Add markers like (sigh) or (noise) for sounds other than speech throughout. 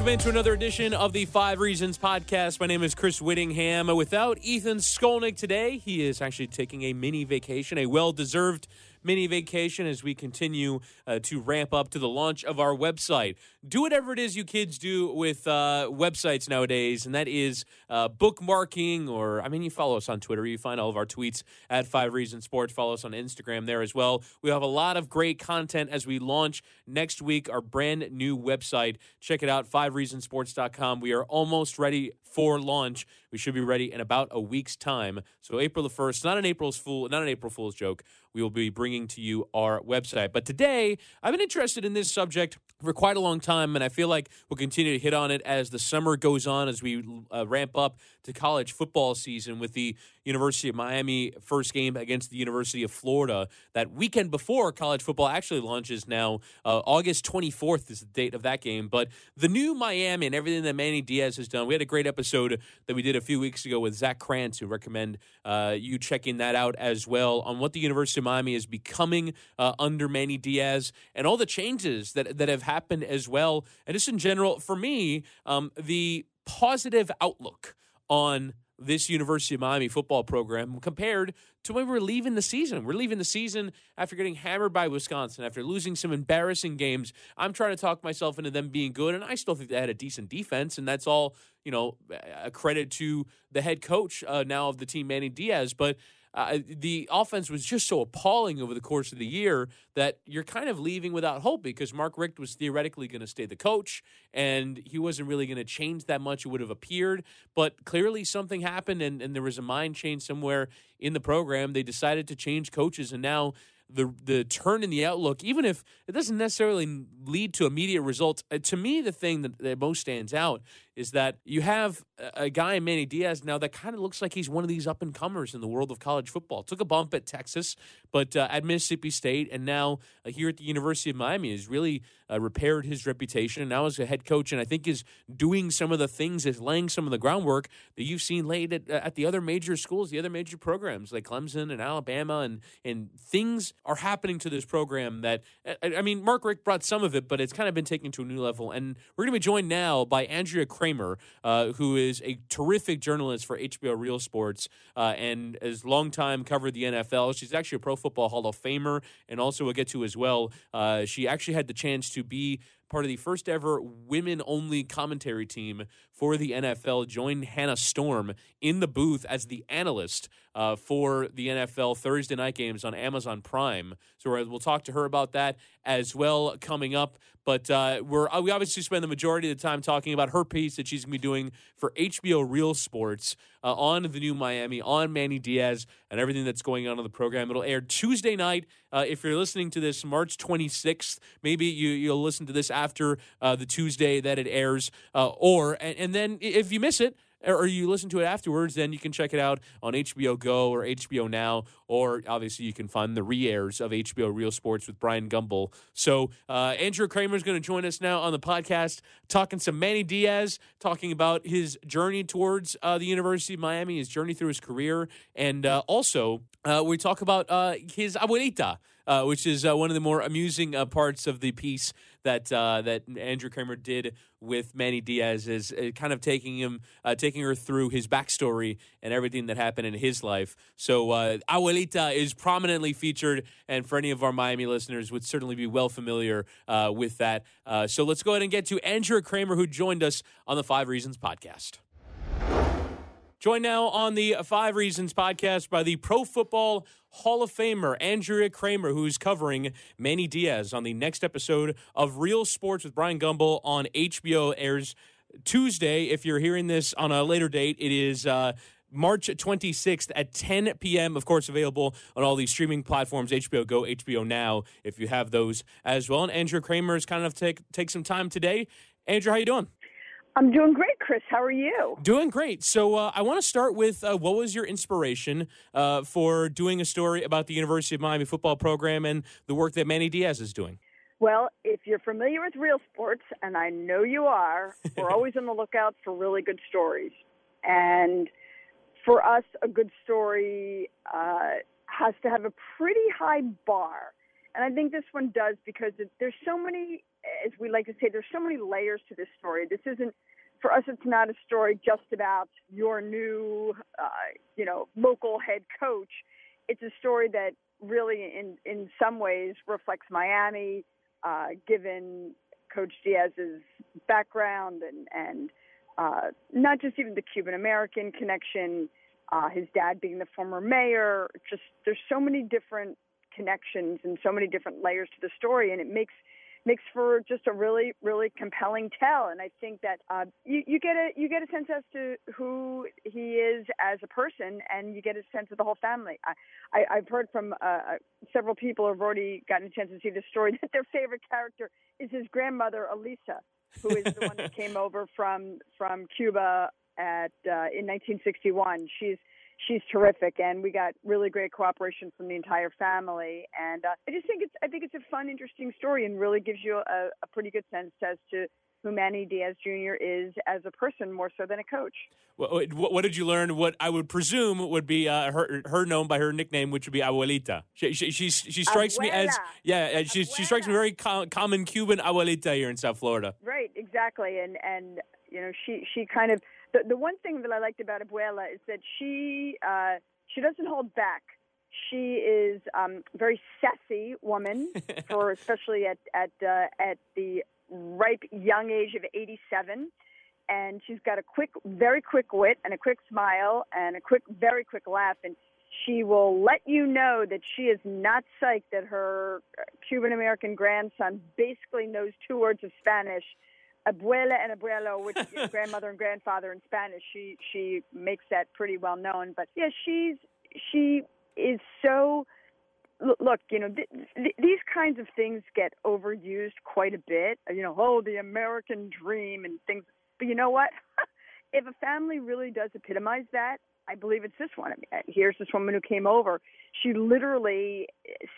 Welcome into another edition of the Five Reasons podcast. My name is Chris Whittingham. Without Ethan Skolnick today, he is actually taking a mini vacation, a well deserved mini vacation as we continue uh, to ramp up to the launch of our website. Do whatever it is you kids do with uh, websites nowadays, and that is uh, bookmarking, or I mean, you follow us on Twitter. You find all of our tweets at Five Reasons Sports. Follow us on Instagram there as well. We have a lot of great content as we launch next week our brand new website. Check it out, fivereasonsports.com. We are almost ready for launch. We should be ready in about a week's time. So April the first, not an April's fool, not an April Fool's joke. We will be bringing to you our website. But today, I've been interested in this subject for quite a long time, and I feel like we'll continue to hit on it as the summer goes on, as we uh, ramp up to college football season with the University of Miami first game against the University of Florida. That weekend before college football actually launches now, uh, August 24th is the date of that game. But the new Miami and everything that Manny Diaz has done, we had a great episode that we did a few weeks ago with Zach Krantz, who recommend uh, you checking that out as well on what the University of Miami is becoming uh, under Manny Diaz and all the changes that that have happened as well. And just in general, for me, um, the positive outlook on this University of Miami football program compared to when we were leaving the season. We're leaving the season after getting hammered by Wisconsin, after losing some embarrassing games. I'm trying to talk myself into them being good, and I still think they had a decent defense, and that's all, you know, a credit to the head coach uh, now of the team, Manny Diaz. But uh, the offense was just so appalling over the course of the year that you're kind of leaving without hope because Mark Richt was theoretically going to stay the coach and he wasn't really going to change that much. It would have appeared, but clearly something happened and, and there was a mind change somewhere in the program. They decided to change coaches and now the the turn in the outlook, even if it doesn't necessarily lead to immediate results. Uh, to me, the thing that, that most stands out is that you have a, guy in Manny Diaz, now that kind of looks like he's one of these up and comers in the world of college football. Took a bump at Texas, but uh, at Mississippi State, and now uh, here at the University of Miami has really uh, repaired his reputation. And now as a head coach, and I think is doing some of the things, is laying some of the groundwork that you've seen laid at, at the other major schools, the other major programs like Clemson and Alabama, and and things are happening to this program that I mean, Mark Richt brought some of it, but it's kind of been taken to a new level. And we're going to be joined now by Andrea Kremer, uh, who is a terrific journalist for HBO Real Sports uh, and has long time covered the NFL. She's actually a Pro Football Hall of Famer, and also we'll get to as well. Uh, she actually had the chance to be part of the first ever women only commentary team for the NFL, joined Hannah Storm in the booth as the analyst uh, for the NFL Thursday night games on Amazon Prime. So we'll talk to her about that as well coming up. But uh, we're uh, we obviously spend the majority of the time talking about her piece that she's going to be doing for HBO Real Sports uh, on the new Miami, on Manny Diaz, and everything that's going on in the program. It'll air Tuesday night. Uh, if you're listening to this March 26th, maybe you, you'll listen to this after uh, the Tuesday that it airs, uh, or and, and then if you miss it or you listen to it afterwards, then you can check it out on HBO Go or HBO Now, or obviously you can find the re-airs of HBO Real Sports with Bryant Gumbel. So uh, Andrea Kremer is going to join us now on the podcast, talking some Manny Diaz, talking about his journey towards uh, the University of Miami, his journey through his career, and uh, also uh, we talk about uh, his abuelita. Uh, which is uh, one of the more amusing uh, parts of the piece that uh, that Andrea Kremer did with Manny Diaz, is uh, kind of taking him, uh, taking her through his backstory and everything that happened in his life. So, Abuelita is prominently featured, and for any of our Miami listeners, would certainly be well familiar with that. so, let's go ahead and get to Andrea Kremer, who joined us on the Five Reasons podcast. Joined now on the Five Reasons podcast by the Pro Football Hall of Famer Andrea Kremer, who's covering Manny Diaz on the next episode of Real Sports with Bryant Gumbel on HBO. Airs Tuesday. If you're hearing this on a later date, it is. Uh, March 26th at 10 p.m. Of course, available on all these streaming platforms: HBO Go, HBO Now, if you have those as well. And Andrea Kremer is kind of take take some time today. Andrea, how you doing? I'm doing great, Chris. How are you? Doing great. So uh, I want to start with uh, what was your inspiration uh, for doing a story about the University of Miami football program and the work that Manny Diaz is doing? Well, if you're familiar with real sports, and I know you are, we're (laughs) always on the lookout for really good stories. And for us, a good story uh, has to have a pretty high bar. And I think this one does because it, there's so many, as we like to say, there's so many layers to this story. This isn't, for us, it's not a story just about your new, uh, you know, local head coach. It's a story that really, in in some ways, reflects Miami, uh, given Coach Diaz's background and and uh, not just even the Cuban American connection, uh, his dad being the former mayor. Just there's so many different connections and so many different layers to the story, and it makes makes for just a really really compelling tell. And i think that uh, you, you get a you get a sense as to who he is as a person and you get a sense of the whole family. I, I i've heard from uh, uh several people who have already gotten a chance to see the story (laughs) that their favorite character is his grandmother elisa who is the one that (laughs) came over from from cuba at uh, in 1961 she's she's terrific, and we got really great cooperation from the entire family. And uh, I just think it's I think it's a fun, interesting story, and really gives you a, a pretty good sense as to who Manny Diaz Jr. is as a person, more so than a coach. What, what did you learn? What I would presume would be uh, her, her known by her nickname, which would be Abuelita. She, she, she, she strikes Abuela. me as yeah, she, she strikes me very com- common Cuban Abuelita here in South Florida. Right, exactly, and and you know she she kind of the the one thing that I liked about Abuela is that she uh, she doesn't hold back. She is um, very sassy woman (laughs) for especially at at uh, at the ripe young age of 87 and she's got a quick very quick wit and a quick smile and a quick very quick laugh. And she will let you know that she is not psyched that her Cuban American grandson basically knows two words of Spanish abuela and abuelo, which (laughs) is grandmother and grandfather in Spanish. She she makes that pretty well known. But yeah, she's she is so. Look, you know, th- th- these kinds of things get overused quite a bit. You know, oh, the American dream and things. But you know what? (laughs) if a family really does epitomize that, I believe it's this one. I mean, here's this woman who came over. She literally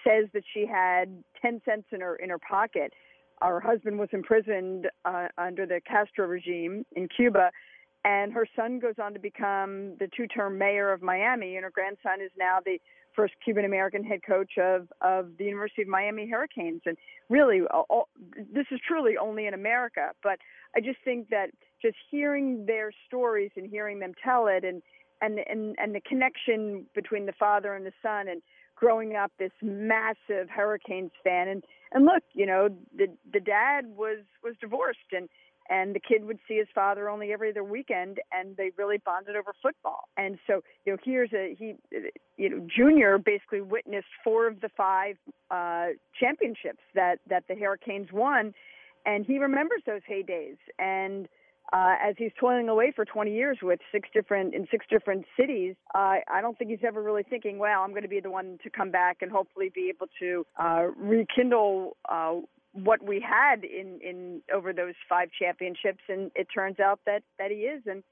says that she had ten cents in her in her pocket her husband was imprisoned uh, under the Castro regime in Cuba, and her son goes on to become the two-term mayor of Miami, and her grandson is now the first Cuban American head coach of of the University of Miami Hurricanes. And really, all, this is truly only in America. But I just think that just hearing their stories and hearing them tell it, and and and and the connection between the father and the son, and growing up this massive Hurricanes fan, and and look, you know, the the dad was was divorced and and the kid would see his father only every other weekend and they really bonded over football. And so you know here's a he you know junior basically witnessed four of the five uh championships that that the hurricanes won. And he remembers those heydays. And uh, as he's toiling away for 20 years with six different in six different cities, uh, I don't think he's ever really thinking, "Well, I'm going to be the one to come back and hopefully be able to uh, rekindle." Uh, what we had in in over those five championships, and it turns out that that he is, and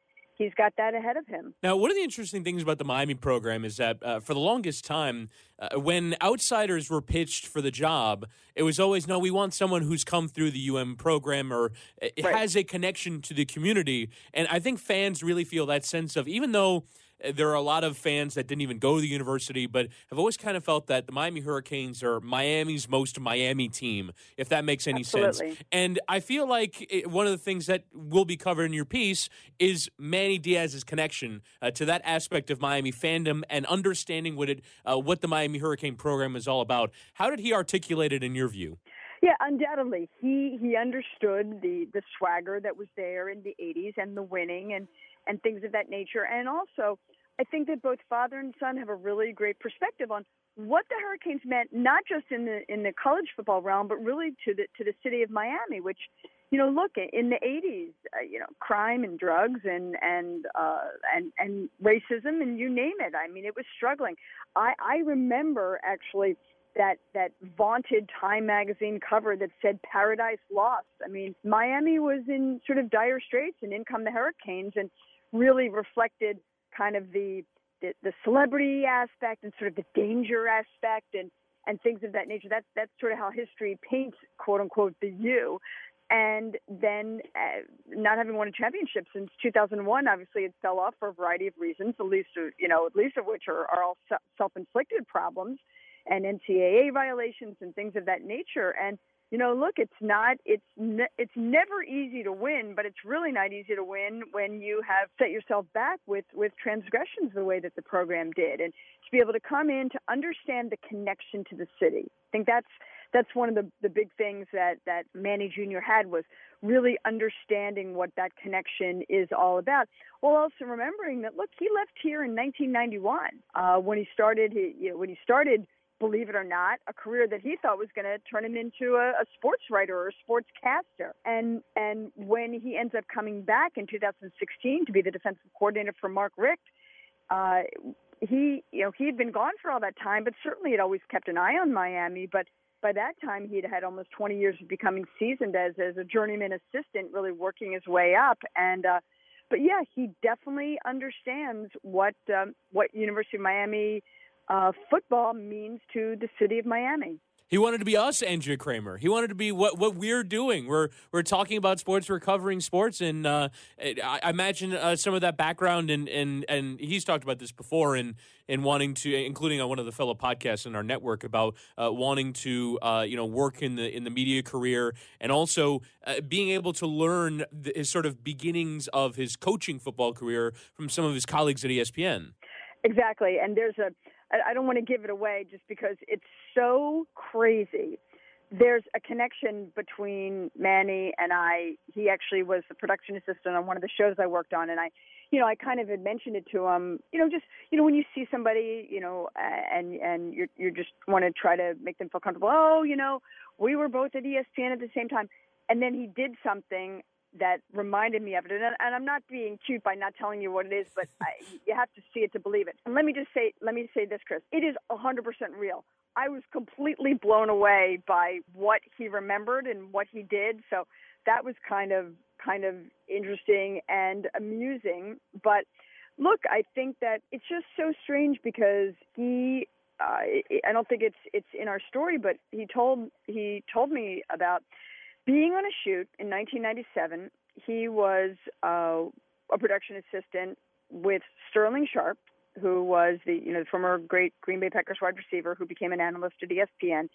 he's got that ahead of him. Now, one of the interesting things about the Miami program is that uh, for the longest time, uh, when outsiders were pitched for the job, it was always no, we want someone who's come through the UM program or uh, right. has a connection to the community. And I think fans really feel that sense of even though there are a lot of fans that didn't even go to the university, but have always kind of felt that the Miami Hurricanes are Miami's most Miami team, if that makes any Absolutely. sense. And I feel like it, one of the things that will be covered in your piece is Manny Diaz's connection uh, to that aspect of Miami fandom and understanding what it, uh, what the Miami Hurricane program is all about. How did he articulate it in your view? Yeah, undoubtedly. He he understood the the swagger that was there in the 80s and the winning and and things of that nature. And also, I think that both father and son have a really great perspective on what the Hurricanes meant, not just in the in the college football realm, but really to the to the city of Miami, which you know, look in the '80s, uh, you know, crime and drugs and and uh, and and racism and you name it. I mean, it was struggling. I I remember actually that that vaunted Time magazine cover that said Paradise Lost. I mean, Miami was in sort of dire straits, and in come the hurricanes, and really reflected kind of the the, the celebrity aspect and sort of the danger aspect and and things of that nature. That's that's sort of how history paints quote unquote the U and then uh, not having won a championship since 2001 obviously it fell off for a variety of reasons the least you know at least of which are, are all self-inflicted problems and ncaa violations and things of that nature and you know look it's not it's ne- it's never easy to win but it's really not easy to win when you have set yourself back with with transgressions the way that the program did and to be able to come in to understand the connection to the city i think that's that's one of the, the big things that, that Manny Jr. had was really understanding what that connection is all about. While also remembering that, look, he left here in 1991 uh, when he started. He, you know, when he started, believe it or not, a career that he thought was going to turn him into a, a sports writer or a sports caster. And and when he ends up coming back in 2016 to be the defensive coordinator for Mark Richt. Uh, he, you know, he had been gone for all that time, but certainly had always kept an eye on Miami. But by that time he'd had almost 20 years of becoming seasoned as as a journeyman assistant, really working his way up. And uh, but yeah, he definitely understands what um, what University of Miami uh, football means to the city of Miami. He wanted to be us, Andrea Kremer. He wanted to be what, what we're doing. We're we're talking about sports. We're covering sports, and uh, I, I, imagine uh, some of that background. And, and and he's talked about this before, and in wanting to, including on one of the fellow podcasts in our network about uh, wanting to, uh, you know, work in the in the media career, and also uh, being able to learn the, his sort of beginnings of his coaching football career from some of his colleagues at ESPN. Exactly, and there's a I don't want to give it away just because it's so crazy. There's a connection between Manny and I. He actually was the production assistant on one of the shows I worked on, and I, you know, I kind of had mentioned it to him. You know, just you know, when you see somebody, you know, and and you you just want to try to make them feel comfortable. Oh, you know, we were both at ESPN at the same time, and then he did something that reminded me of it. And, and, I'm not being cute by not telling you what it is, but (laughs) I, you have to see it to believe it. And let me just say, let me say this, Chris. It is 100% real. I was completely blown away by what he remembered and what he did. So that was kind of kind of interesting and amusing. But look, I think that it's just so strange because he uh, I don't think it's it's in our story, but he told he told me about being on a shoot in 1997, he was uh, a production assistant with Sterling Sharpe, who was the you know the former great Green Bay Packers wide receiver who became an analyst at ESPN.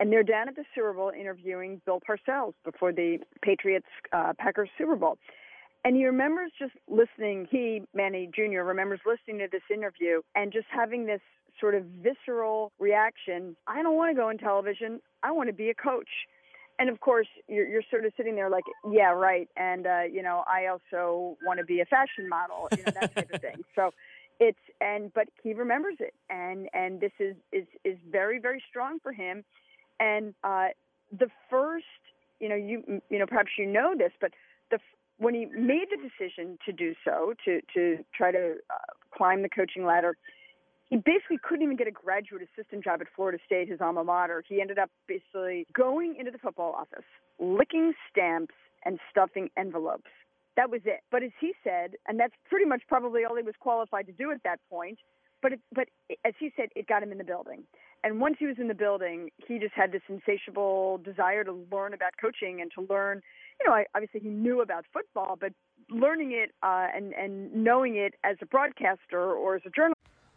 And they're down at the Super Bowl interviewing Bill Parcells before the Patriots uh, Packers Super Bowl. And he remembers just listening, he, Manny Jr., remembers listening to this interview and just having this sort of visceral reaction I don't want to go in television. I want to be a coach and of course you're, you're sort of sitting there like yeah right. And uh, you know i also want to be a fashion model you know that type of thing. (laughs) So it's and but he remembers it. And and this is is is very very strong for him. And uh the first you know you you know perhaps you know this but the when he made the decision to do so to to try to uh, climb the coaching ladder he basically couldn't even get a graduate assistant job at Florida State, his alma mater. He ended up basically going into the football office, licking stamps and stuffing envelopes. That was it. But as he said, and that's pretty much probably all he was qualified to do at that point. But it, but as he said, it got him in the building. And once he was in the building, he just had this insatiable desire to learn about coaching and to learn. You know, obviously he knew about football, but learning it uh, and and knowing it as a broadcaster or as a journalist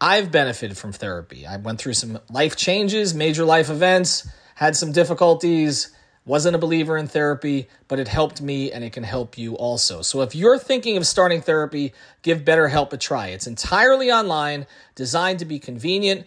I've benefited from therapy. I went through some life changes, major life events, had some difficulties. Wasn't a believer in therapy, but it helped me and it can help you also. So if you're thinking of starting therapy, give BetterHelp a try. It's entirely online, designed to be convenient,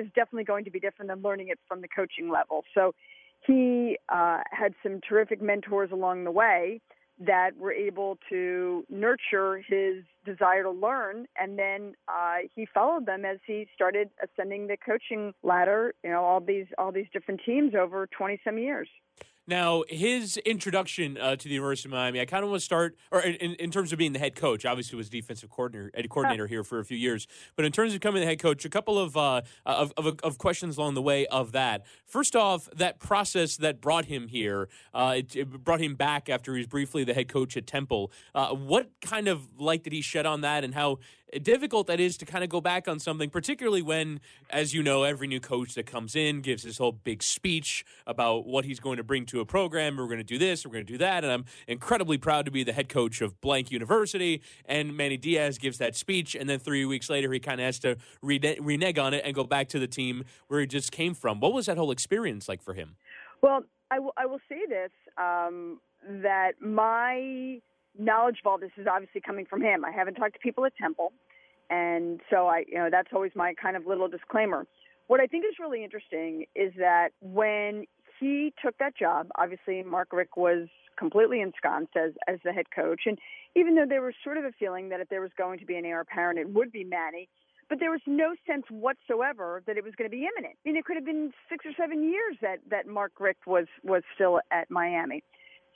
Is definitely going to be different than learning it from the coaching level. So he uh, had some terrific mentors along the way that were able to nurture his desire to learn and then uh, he followed them as he started ascending the coaching ladder you know all these all these different teams over 20 some years Now, his introduction uh, to the University of Miami, I kind of want to start, or in, in, terms of being the head coach. Obviously, was defensive coordinator, coordinator here for a few years. But in terms of becoming the head coach, a couple of, uh, of, of of questions along the way of that. First off, that process that brought him here, uh, it, it brought him back after he was briefly the head coach at Temple. Uh, what kind of light did he shed on that, and how difficult that is to kind of go back on something, particularly when, as you know, every new coach that comes in gives this whole big speech about what he's going to bring to a program. We're going to do this, we're going to do that. And I'm incredibly proud to be the head coach of blank university. And Manny Diaz gives that speech. And then three weeks later, he kind of has to rene- renege on it and go back to the team where he just came from. What was that whole experience like for him? Well, I will, I will say this um, that my knowledge of all this is obviously coming from him. I haven't talked to people at Temple, and so I, you know, that's always my kind of little disclaimer. What I think is really interesting is that when he took that job, obviously Mark Richt was completely ensconced as as the head coach, and even though there was sort of a feeling that if there was going to be an heir apparent, it would be Manny. But there was no sense whatsoever that it was going to be imminent. I mean, it could have been six or seven years that that Mark Richt was was still at Miami.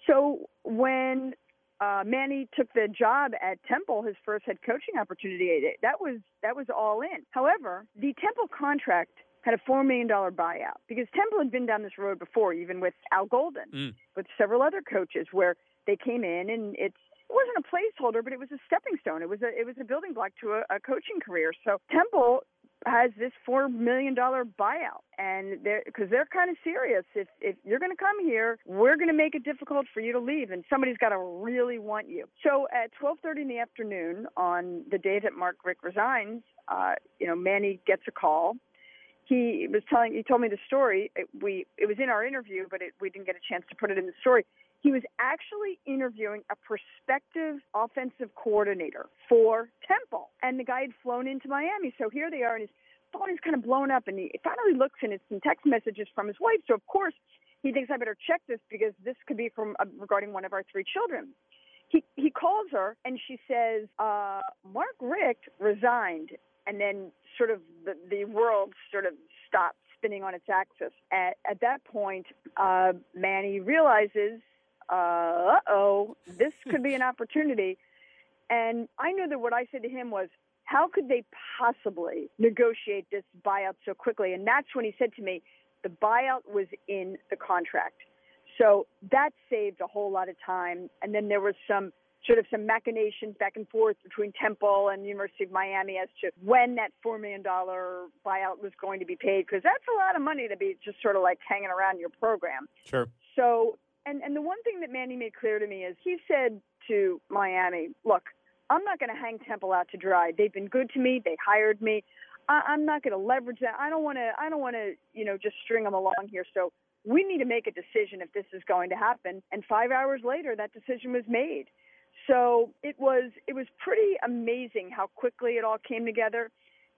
So when uh, Manny took the job at Temple, his first head coaching opportunity, that was that was all in. However, the Temple contract had a four million dollar buyout because Temple had been down this road before, even with Al Golden, Mm. with several other coaches, where they came in and it's it wasn't a placeholder, but it was a stepping stone. It was a it was a building block to a, a coaching career. So Temple has this four million dollar buyout, and they're because they're kind of serious. If if you're going to come here, we're going to make it difficult for you to leave, and somebody's got to really want you. So at 12:30 in the afternoon on the day that Mark Richt resigns, uh, you know Manny gets a call. He was telling he told me the story. It, we it was in our interview, but it, we didn't get a chance to put it in the story. He was actually interviewing a prospective offensive coordinator for Temple, and the guy had flown into Miami. So here they are, and his phone is kind of blown up, and he finally looks, and it's some text messages from his wife. So of course he thinks I better check this because this could be from uh, regarding one of our three children. He he calls her, and she says, uh, "Mark Richt resigned," and then sort of the the world sort of stopped spinning on its axis. At at that point, uh, Manny realizes uh oh, this could be an (laughs) opportunity. And I knew that what I said to him was, how could they possibly negotiate this buyout so quickly? And that's when he said to me, the buyout was in the contract. So that saved a whole lot of time. And then there was some sort of some machinations back and forth between Temple and the University of Miami as to when that $4 million buyout was going to be paid, because that's a lot of money to be just sort of like hanging around your program. Sure. So And and the one Manny made clear to me is he said to Miami, "Look, I'm not going to hang Temple out to dry. They've been good to me. They hired me. I, I'm not going to leverage that. I don't want to. I don't want to, you know, just string them along here. So we need to make a decision if this is going to happen. And five hours later, that decision was made. So it was it was pretty amazing how quickly it all came together.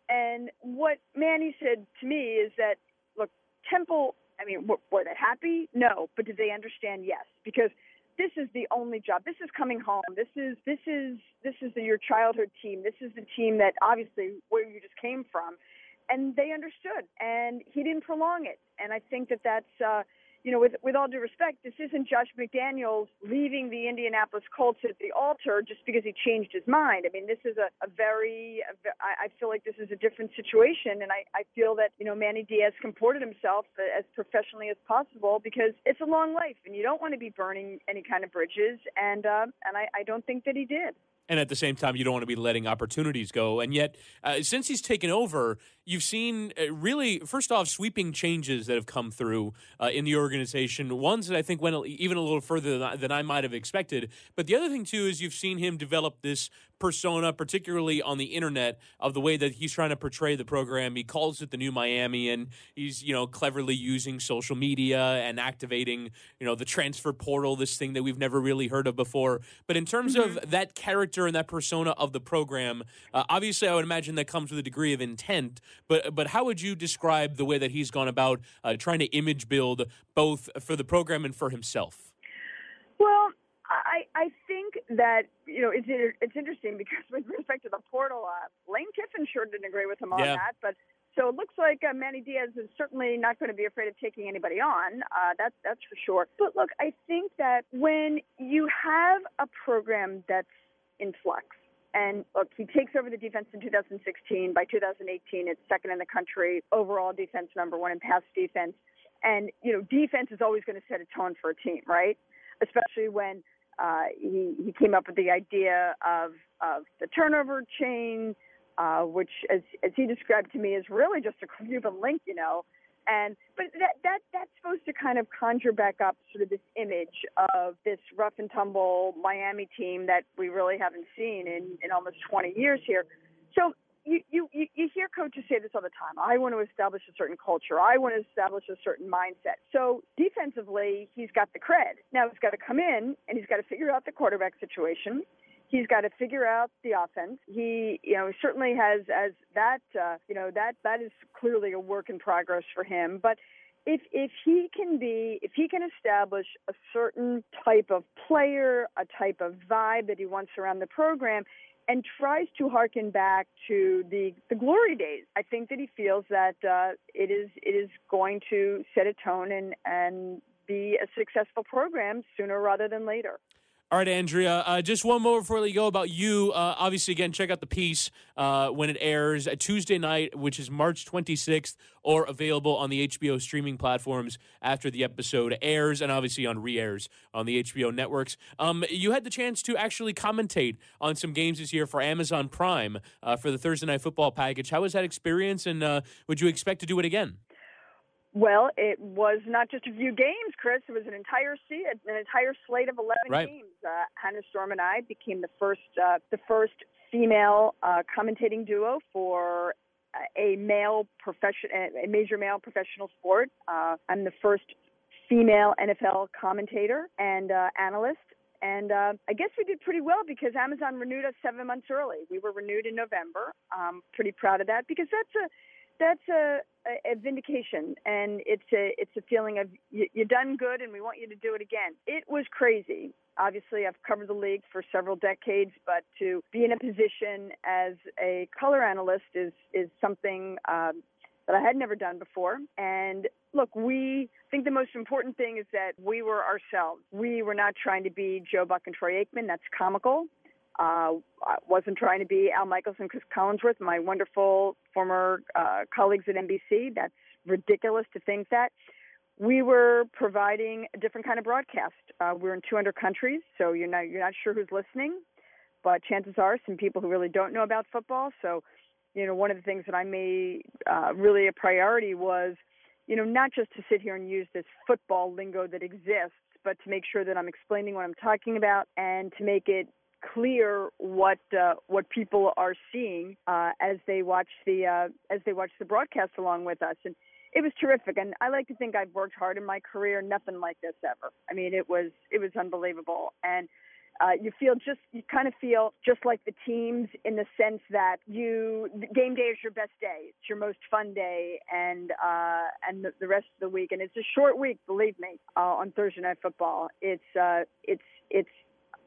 And what Manny said to me is that look, Temple. I mean, were, were they happy? No, but did they understand? Yes, because this is the only job. This is coming home. This is this is this is the, your childhood team. This is the team that obviously where you just came from, and they understood. And he didn't prolong it. And I think that that's uh, you know, with with all due respect, this isn't Josh McDaniels leaving the Indianapolis Colts at the altar just because he changed his mind. I mean, this is a, a very, a, I feel like this is a different situation, and I, I feel that you know Manny Diaz comported himself as professionally as possible because it's a long life, and you don't want to be burning any kind of bridges, and uh, and I, I don't think that he did and at the same time, you don't want to be letting opportunities go. And yet, uh, since he's taken over, you've seen uh, really, first off, sweeping changes that have come through uh, in the organization. Ones that I think went even a little further than I, than I might have expected. But the other thing too is you've seen him develop this persona, particularly on the internet, of the way that he's trying to portray the program. He calls it the new Miami, and he's you know cleverly using social media and activating you know the transfer portal, this thing that we've never really heard of before. But in terms mm-hmm. of that character and that persona of the program, uh, obviously, I would imagine that comes with a degree of intent. But but how would you describe the way that he's gone about uh, trying to image build both for the program and for himself? Well, I I think that you know it's it's interesting because (laughs) with respect to the portal, uh, Lane Kiffin sure didn't agree with him on yeah. that, but. So it looks like uh, Manny Diaz is certainly not going to be afraid of taking anybody on. Uh, that's that's for sure. But look, I think that when you have a program that's in flux, and look, he takes over the defense in 2016. By 2018, it's second in the country overall defense, number one in pass defense. And you know, defense is always going to set a tone for a team, right? Especially when uh, he he came up with the idea of of the turnover chain, uh, which, as as he described to me, is really just a Cuban link, you know. And but that that that's supposed to kind of conjure back up sort of this image of this rough and tumble Miami team that we really haven't seen in in almost 20 years here. So you, you, you hear coaches say this all the time. I want to establish a certain culture. I want to establish a certain mindset. So defensively, he's got the cred. Now he's got to come in and he's got to figure out the quarterback situation. He's got to figure out the offense. He, you know, certainly has as that, uh, you know, that that is clearly a work in progress for him. But if if he can be if he can establish a certain type of player, a type of vibe that he wants around the program, and tries to harken back to the the glory days, I think that he feels that uh, it is it is going to set a tone and and be a successful program sooner rather than later. All right, Andrea. Uh, just one more before we go about you. Uh, obviously, again, check out the piece uh, when it airs at Tuesday night, which is March 26th, or available on the HBO streaming platforms after the episode airs, and obviously on re-airs on the HBO networks. Um, you had the chance to actually commentate on some games this year for Amazon Prime uh, for the Thursday Night Football package. How was that experience, and uh, would you expect to do it again? Well, it was not just a few games, Chris. It was an entire se- an entire slate of eleven right. games. Uh, Hannah Storm and I became the first uh, the first female uh, commentating duo for a male profession, a major male professional sport. Uh, I'm the first female NFL commentator and uh, analyst. And uh, I guess we did pretty well because Amazon renewed us seven months early. We were renewed in November. I'm pretty proud of that because that's a that's a, a, vindication, and it's a it's a feeling of you, you're done good, and we want you to do it again. It was crazy. Obviously, I've covered the league for several decades, but to be in a position as a color analyst is is something um, that I had never done before. And look, we think the most important thing is that we were ourselves. We were not trying to be Joe Buck and Troy Aikman. That's comical. Uh, I wasn't trying to be Al Michaels and Chris Collinsworth, my wonderful former uh, colleagues at NBC. That's ridiculous to think that. We were providing a different kind of broadcast. Uh, we're in 200 countries, so you're not you're not sure who's listening, but chances are some people who really don't know about football. So, you know, one of the things that I made uh, really a priority was, you know, not just to sit here and use this football lingo that exists, but to make sure that I'm explaining what I'm talking about and to make it clear what uh, what people are seeing uh, as they watch the uh, as they watch the broadcast along with us. And it was terrific. And I like to think I've worked hard in my career. Nothing like this ever. I mean, it was it was unbelievable. And uh, you feel just you kind of feel just like the teams in the sense that you game day is your best day it's your most fun day and uh and the, the rest of the week and it's a short week believe me uh, on Thursday night football it's uh it's it's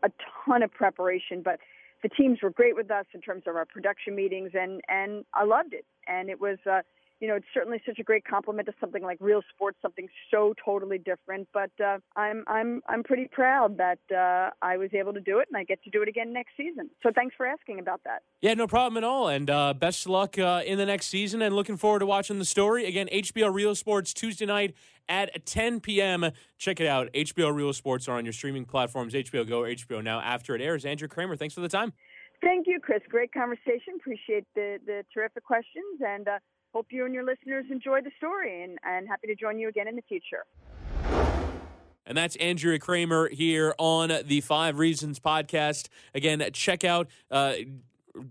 a ton of preparation but the teams were great with us in terms of our production meetings and and I loved it. And it was uh you know, it's certainly such a great compliment to something like real sports, something so totally different. But uh, I'm I'm I'm pretty proud that uh, I was able to do it, and I get to do it again next season. So thanks for asking about that. Yeah, no problem at all. And uh, best of luck uh, in the next season. And looking forward to watching the story again. HBO Real Sports Tuesday night at 10 p.m. Check it out. HBO Real Sports are on your streaming platforms, HBO Go, HBO Now. After it airs, Andrea Kremer, thanks for the time. Thank you, Chris. Great conversation. Appreciate the the terrific questions and. Hope you and your listeners enjoy the story and, and happy to join you again in the future. And that's Andrea Kremer here on the Five Reasons podcast. Again, check out uh,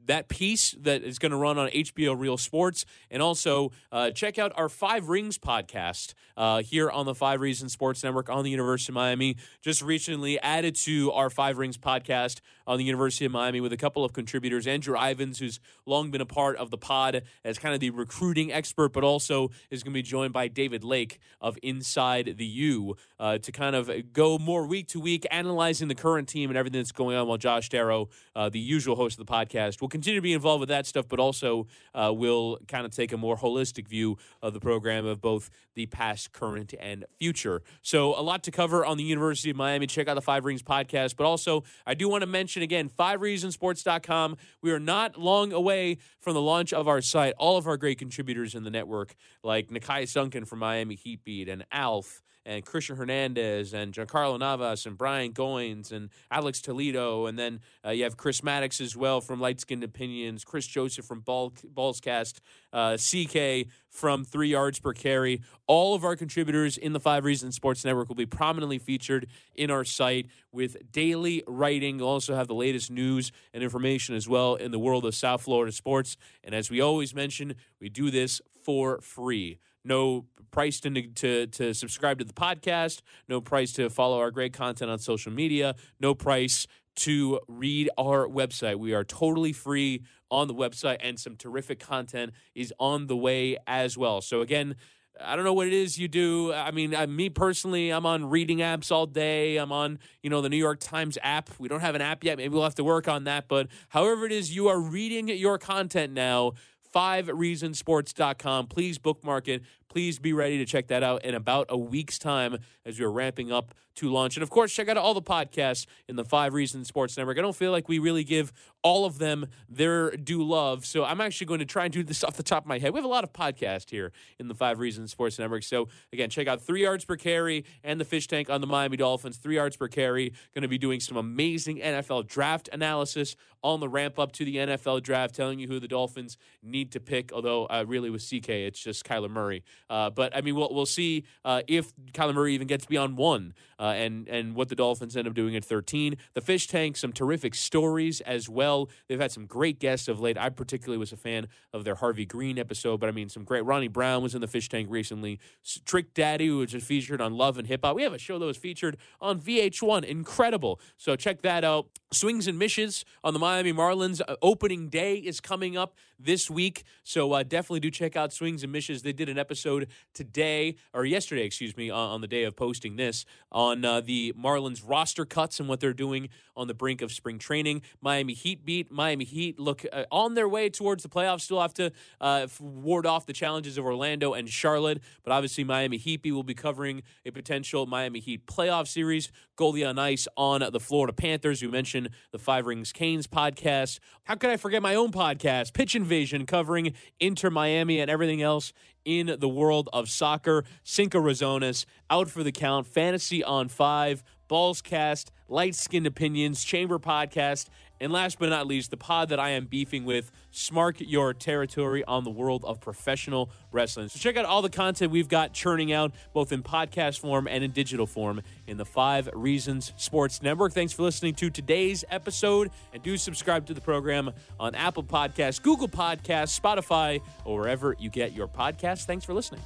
that piece that is going to run on HBO Real Sports. And also uh, check out our Five Rings podcast uh, here on the Five Reasons Sports Network on the University of Miami. Just recently added to our Five Rings podcast on the University of Miami with a couple of contributors. Andrew Ivins, who's long been a part of the pod as kind of the recruiting expert, but also is going to be joined by David Lake of Inside the U uh, to kind of go more week to week, analyzing the current team and everything that's going on, while Josh Darrow, uh, the usual host of the podcast, will continue to be involved with that stuff, but also uh, will kind of take a more holistic view of the program of both the past, current, and future. So, a lot to cover on the University of Miami. Check out the Five Rings podcast, but also I do want to mention again, fivereasonsports.com. We are not long away from the launch of our site. All of our great contributors in the network, like Nekias Duncan from Miami Heat Beat and Alf and Christian Hernandez and Giancarlo Navas and Brian Goins and Alex Toledo. And then uh, you have Chris Maddox as well from Light Skinned Opinions, Chris Joseph from Ball, Ballscast, uh, CK from Three Yards Per Carry. All of our contributors in the Five Reasons Sports Network will be prominently featured in our site with daily writing. We'll also have the latest news and information as well in the world of South Florida sports. And as we always mention, we do this for free no price to, to, to subscribe to the podcast, no price to follow our great content on social media, no price to read our website. We are totally free on the website, and some terrific content is on the way as well. So, again, I don't know what it is you do. I mean, uh, me personally, I'm on reading apps all day. I'm on, you know, the New York Times app. We don't have an app yet. Maybe we'll have to work on that. But however it is, you are reading your content now. FiveReasonsports.com. Please bookmark it. Please be ready to check that out in about a week's time as we're ramping up to launch. And of course, check out all the podcasts in the Five Reasons Sports Network. I don't feel like we really give all of them their due love. So I'm actually going to try and do this off the top of my head. We have a lot of podcasts here in the Five Reasons Sports Network. So again, check out Three Yards Per Carry and the Fish Tank on the Miami Dolphins. Three Yards Per Carry going to be doing some amazing NFL draft analysis on the ramp up to the NFL draft, telling you who the Dolphins need to pick. Although uh, really with CK, it's just Kyler Murray. Uh, but I mean, we'll we'll see uh, if Kyler Murray even gets beyond one, uh, and and what the Dolphins end up doing at 13. The Fish Tank, some terrific stories as well. They've had some great guests of late. I particularly was a fan of their Harvey Green episode, but I mean, some great. Ronnie Brown was in the Fish Tank recently. Trick Daddy, who was featured on Love and Hip Hop. We have a show that was featured on VH1. Incredible. So check that out. Swings and mishes on the Miami Marlins. Uh, opening day is coming up this week. So uh, definitely do check out Swings and Mishes. They did an episode today, or yesterday, excuse me, on, on the day of posting this, on uh, the Marlins roster cuts and what they're doing on the brink of spring training. Miami Heat beat. Miami Heat look uh, on their way towards the playoffs. Still have to uh, ward off the challenges of Orlando and Charlotte. But obviously, Miami Heat will be covering a potential Miami Heat playoff series. Goldie on Ice on the Florida Panthers. We mentioned the Five Rings Canes podcast. How could I forget my own podcast, Pitch Invasion, covering Inter Miami and everything else in the world of soccer. Cinco Razones, Out for the Count, Fantasy on Five, Balls Cast, Light Skinned Opinions, Chamber Podcast, And last but not least, the pod that I am beefing with, Smark Your Territory on the world of professional wrestling. So check out all the content we've got churning out, both in podcast form and in digital form, in the Five Reasons Sports Network. Thanks for listening to today's episode, and do subscribe to the program on Apple Podcasts, Google Podcasts, Spotify, or wherever you get your podcasts. Thanks for listening.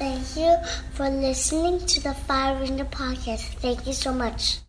Thank you for listening to the Fire Ringer podcast. Thank you so much.